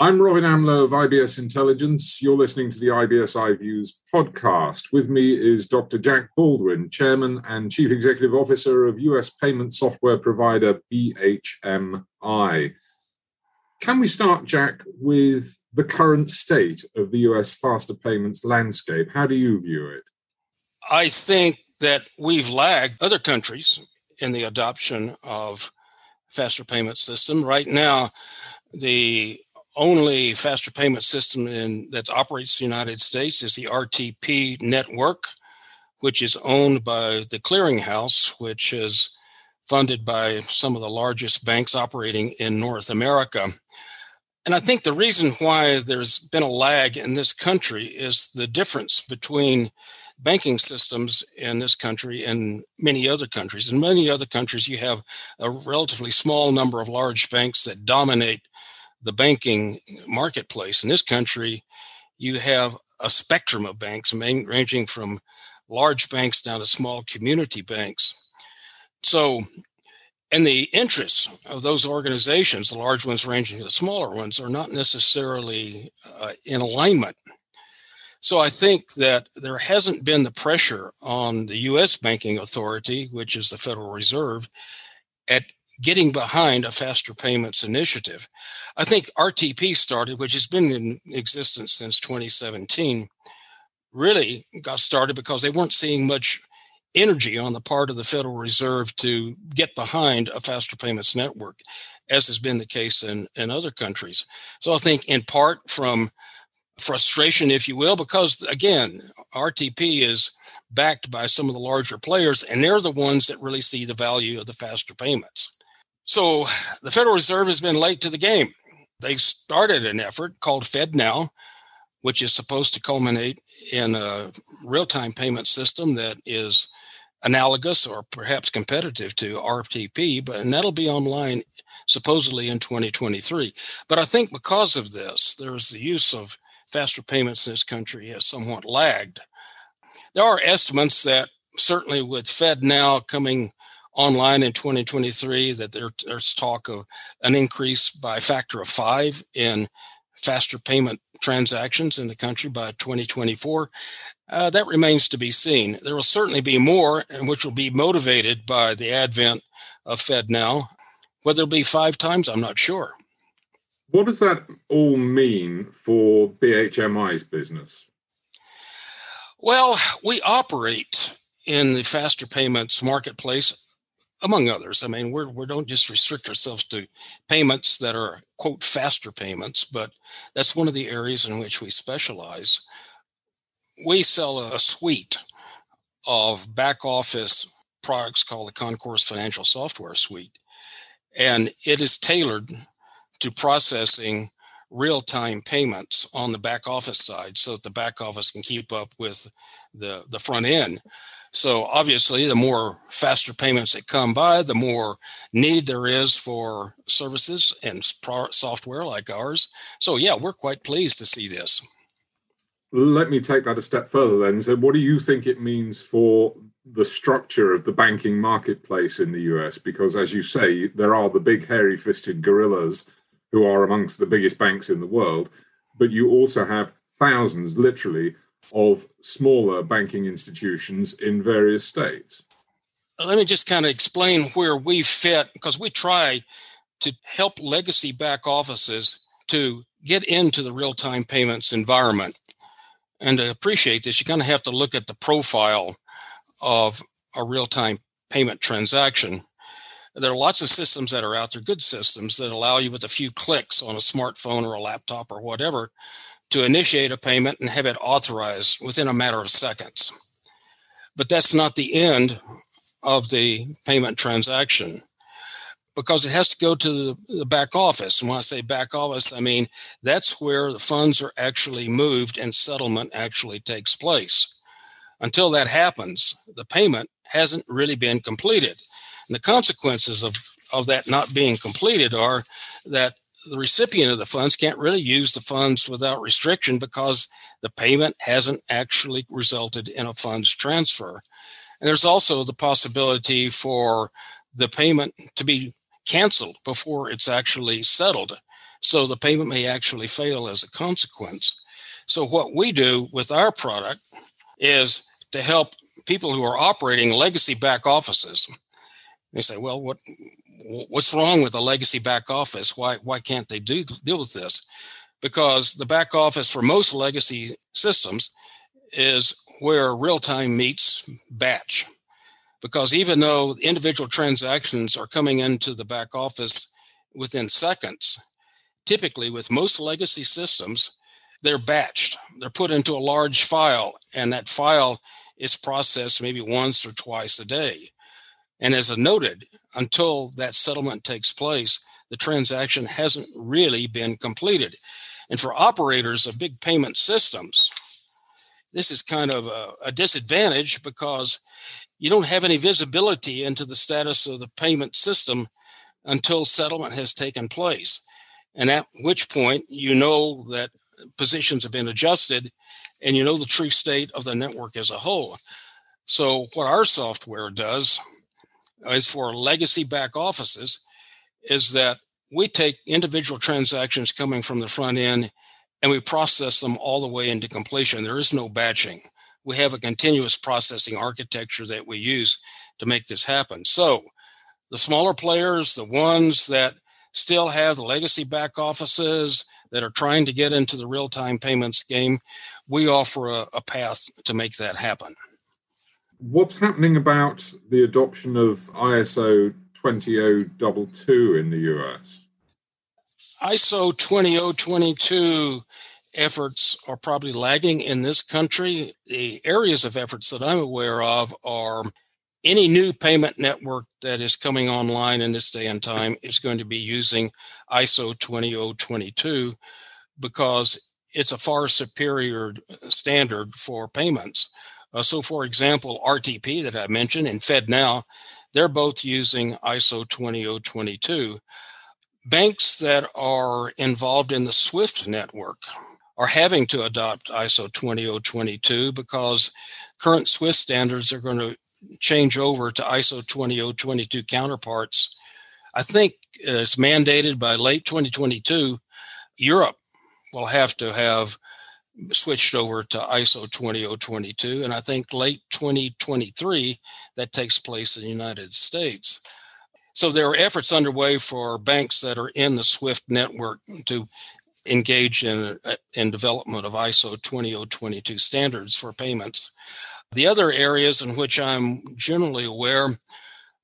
I'm Robin Amlôt of IBS Intelligence. You're listening to the IBS iViews podcast. With me is Dr. Jack Baldwin, Chairman and Chief Executive Officer of US payment software provider BHMI. Can we start, Jack, with the current state of the US faster payments landscape? How do you view it? I think that we've lagged other countries in the adoption of faster payment system. Right now, the only faster payment system in, that operates in the United States is the RTP network, which is owned by the clearinghouse, which is funded by some of the largest banks operating in North America. And I think the reason why there's been a lag in this country is the difference between banking systems in this country and many other countries. In many other countries, you have a relatively small number of large banks that dominate the banking marketplace. In this country, you have a spectrum of banks, ranging from large banks down to small community banks. So, and the interests of those organizations, the large ones ranging to the smaller ones, are not necessarily uh, in alignment. So I think that there hasn't been the pressure on the US banking authority, which is the Federal Reserve, at getting behind a faster payments initiative. I think RTP started, which has been in existence since 2017, really got started because they weren't seeing much energy on the part of the Federal Reserve to get behind a faster payments network, as has been the case in, in other countries. So I think, in part, from frustration, if you will, because again, RTP is backed by some of the larger players, and they're the ones that really see the value of the faster payments. So the Federal Reserve has been late to the game. They've started an effort called FedNow, which is supposed to culminate in a real time payment system that is analogous or perhaps competitive to RTP, but and that'll be online supposedly in 2023. But I think because of this, there's the use of faster payments in this country has somewhat lagged. There are estimates that certainly with FedNow coming online in 2023 that there, there's talk of an increase by a factor of five in faster payment transactions in the country by 2024. Uh, that remains to be seen. There will certainly be more, and which will be motivated by the advent of FedNow. Whether it'll be five times, I'm not sure. What does that all mean for BHMI's business? Well, we operate in the faster payments marketplace among others. I mean, we're, we don't just restrict ourselves to payments that are, quote, faster payments, but that's one of the areas in which we specialize. We sell a suite of back office products called the Concourse Financial Software Suite, and it is tailored to processing real time payments on the back office side so that the back office can keep up with the, the front end. So obviously, the more faster payments that come by, the more need there is for services and software like ours. So yeah, we're quite pleased to see this. Let me take that a step further then. So, what do you think it means for the structure of the banking marketplace in the US? Because, as you say, there are the big hairy fisted gorillas who are amongst the biggest banks in the world, but you also have thousands, literally, of smaller banking institutions in various states. Let me just kind of explain where we fit because we try to help legacy back offices to get into the real time payments environment. And to appreciate this, you kind of have to look at the profile of a real time payment transaction. There are lots of systems that are out there, good systems that allow you with a few clicks on a smartphone or a laptop or whatever to initiate a payment and have it authorized within a matter of seconds. But that's not the end of the payment transaction because it has to go to the, back office. And when I say back office, I mean that's where the funds are actually moved and settlement actually takes place. Until that happens, the payment hasn't really been completed. And the consequences of, of that not being completed are that the recipient of the funds can't really use the funds without restriction because the payment hasn't actually resulted in a funds transfer. And there's also the possibility for the payment to be canceled before it's actually settled. So the payment may actually fail as a consequence. So, what we do with our product is to help people who are operating legacy back offices. They say, well, what what's wrong with a legacy back office? Why why can't they do deal with this? Because the back office for most legacy systems is where real time meets batch. Because even though individual transactions are coming into the back office within seconds, typically with most legacy systems, they're batched. They're put into a large file, and that file is processed maybe once or twice a day. And as I noted, until that settlement takes place, the transaction hasn't really been completed. And for operators of big payment systems, this is kind of a, a, disadvantage because you don't have any visibility into the status of the payment system until settlement has taken place. And at which point you know that positions have been adjusted and you know the true state of the network as a whole. So, what our software does is for legacy back offices is that we take individual transactions coming from the front end and we process them all the way into completion. There is no batching. We have a continuous processing architecture that we use to make this happen. So, the smaller players, the ones that still have the legacy back offices that are trying to get into the real time payments game, we offer a, a path to make that happen. What's happening about the adoption of ISO 20022 in the US? ISO 20022 efforts are probably lagging in this country. The areas of efforts that I'm aware of are any new payment network that is coming online in this day and time is going to be using ISO 20022 because it's a far superior standard for payments. Uh, so, for example, RTP that I mentioned and FedNow, they're both using ISO 20022. Banks that are involved in the SWIFT network are having to adopt ISO 20022 because current SWIFT standards are going to change over to ISO 20022 counterparts. I think it's mandated by late 2022. Europe will have to have switched over to ISO 20022. And I think late 2023, that takes place in the United States. So there are efforts underway for banks that are in the SWIFT network to engage in, uh, in development of ISO 20022 standards for payments. The other areas in which I'm generally aware,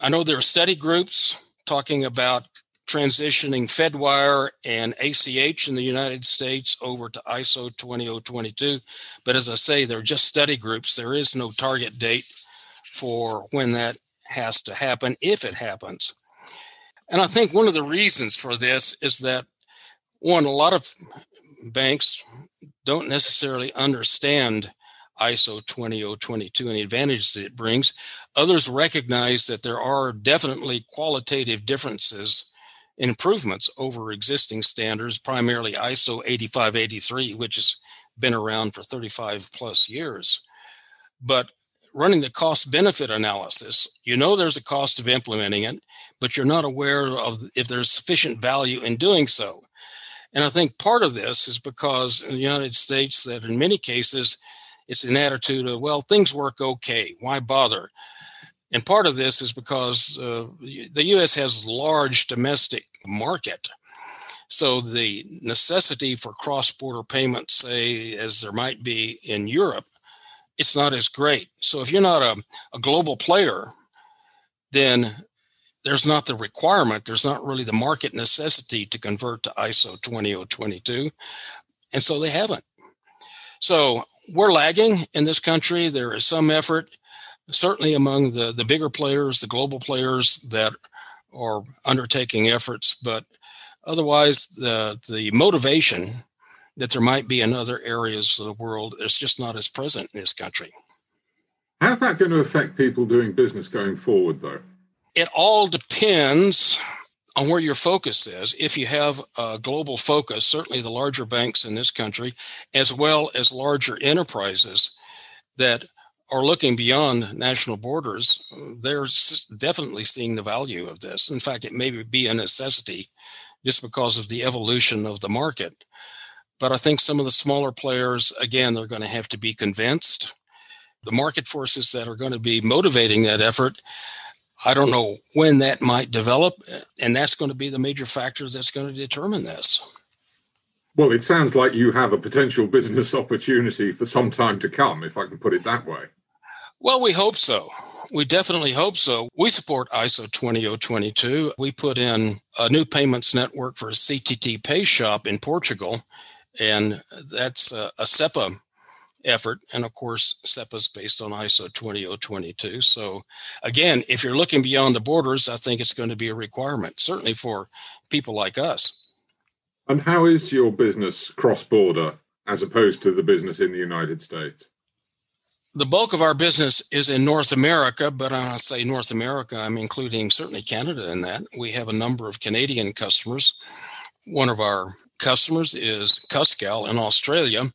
I know there are study groups talking about transitioning Fedwire and ACH in the United States over to ISO 20022. But as I say, they're just study groups. There is no target date for when that has to happen, if it happens. And I think one of the reasons for this is that, one, a lot of banks don't necessarily understand ISO 20022 and the advantages it brings. Others recognize that there are definitely qualitative differences improvements over existing standards, primarily ISO 8583, which has been around for 35 plus years. But running the cost benefit analysis, you know there's a cost of implementing it, but you're not aware of if there's sufficient value in doing so. And I think part of this is because in the United States, that in many cases, it's an attitude of, well, things work okay. Why bother? And part of this is because uh, the U.S. has large domestic market. So the necessity for cross-border payments, say, as there might be in Europe, it's not as great. So if you're not a, a global player, then there's not the requirement, there's not really the market necessity to convert to ISO 20022. And so they haven't. So we're lagging in this country. There is some effort certainly among the, the bigger players, the global players that are undertaking efforts, but otherwise the the motivation that there might be in other areas of the world is just not as present in this country. How's that going to affect people doing business going forward, though? It all depends on where your focus is. If you have a global focus, certainly the larger banks in this country, as well as larger enterprises that are looking beyond national borders, they're definitely seeing the value of this. In fact, it may be a necessity just because of the evolution of the market. But I think some of the smaller players, again, they're going to have to be convinced. The market forces that are going to be motivating that effort, I don't know when that might develop. Eh, and that's going to be the major factor that's going to determine this. Well, it sounds like you have a potential business opportunity for some time to come, if I can put it that way. Well, we hope so. We definitely hope so. We support ISO 20022. We put in a new payments network for CTT PayShop in Portugal, and that's a, a SEPA effort. And of course, SEPA is based on ISO 20022. So, again, if you're looking beyond the borders, I think it's going to be a requirement, certainly for people like us. And how is your business cross border as opposed to the business in the United States? The bulk of our business is in North America, but I say North America, I'm including certainly Canada in that. We have a number of Canadian customers. One of our customers is Cuscal in Australia.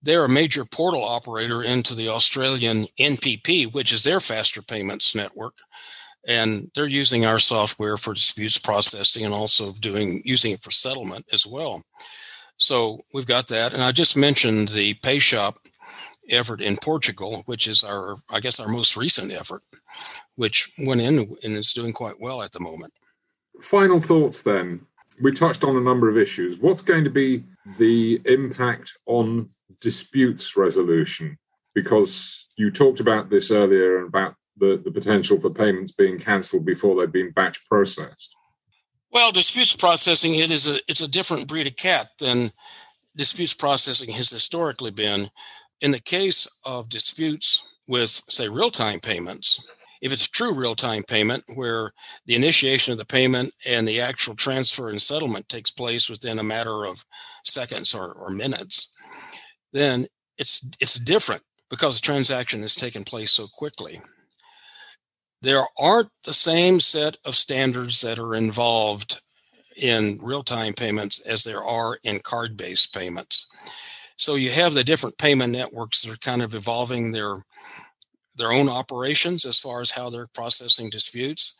They're a major portal operator into the Australian NPP, which is their faster payments network. And they're using our software for disputes processing and also doing using it for settlement as well. So we've got that. And I just mentioned the PayShop effort in Portugal, which is our, I guess, our most recent effort, which went in and is doing quite well at the moment. Final thoughts then we touched on a number of issues. What's going to be the impact on disputes resolution? Because you talked about this earlier and about the, the potential for payments being cancelled before they've been batch processed. Well, disputes processing it is a it's a different breed of cat than disputes processing has historically been. In the case of disputes with, say, real-time payments, if it's true real time payment where the initiation of the payment and the actual transfer and settlement takes place within a matter of seconds or, or minutes, then it's it's different because the transaction has taken place so quickly. There aren't the same set of standards that are involved in real time payments as there are in card based payments. So you have the different payment networks that are kind of evolving their their own operations as far as how they're processing disputes.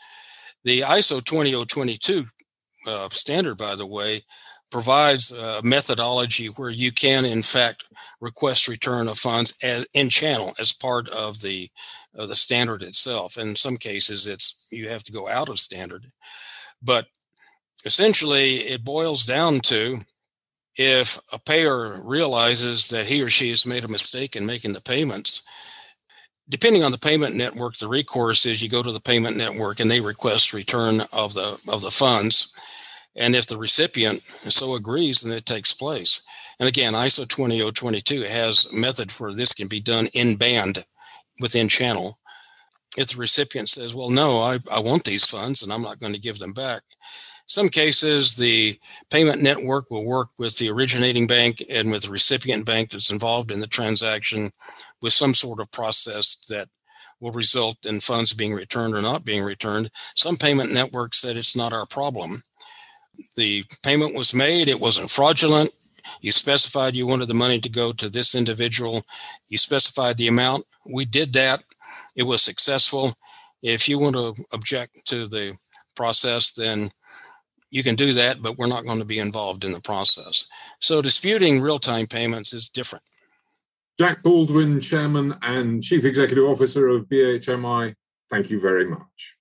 The ISO 20022 uh, standard, by the way, provides a methodology where you can, in fact, request return of funds as, in channel as part of the the standard itself. In some cases, it's you have to go out of standard, but essentially, it boils down to if a payer realizes that he or she has made a mistake in making the payments, depending on the payment network, the recourse is you go to the payment network and they request return of the of the funds. And if the recipient so agrees, then it takes place. And again, ISO 20022 has a method for this can be done in band within channel. If the recipient says, well, no, I, I want these funds and I'm not going to give them back, some cases, the payment network will work with the originating bank and with the recipient bank that's involved in the transaction with some sort of process that will result in funds being returned or not being returned. Some payment networks said it's not our problem. The payment was made, it wasn't fraudulent. You specified you wanted the money to go to this individual. You specified the amount. We did that. It was successful. If you want to object to the process, then you can do that, but we're not going to be involved in the process. So disputing real time payments is different. Jack Baldwin, Chairman and Chief Executive Officer of BHMI, thank you very much.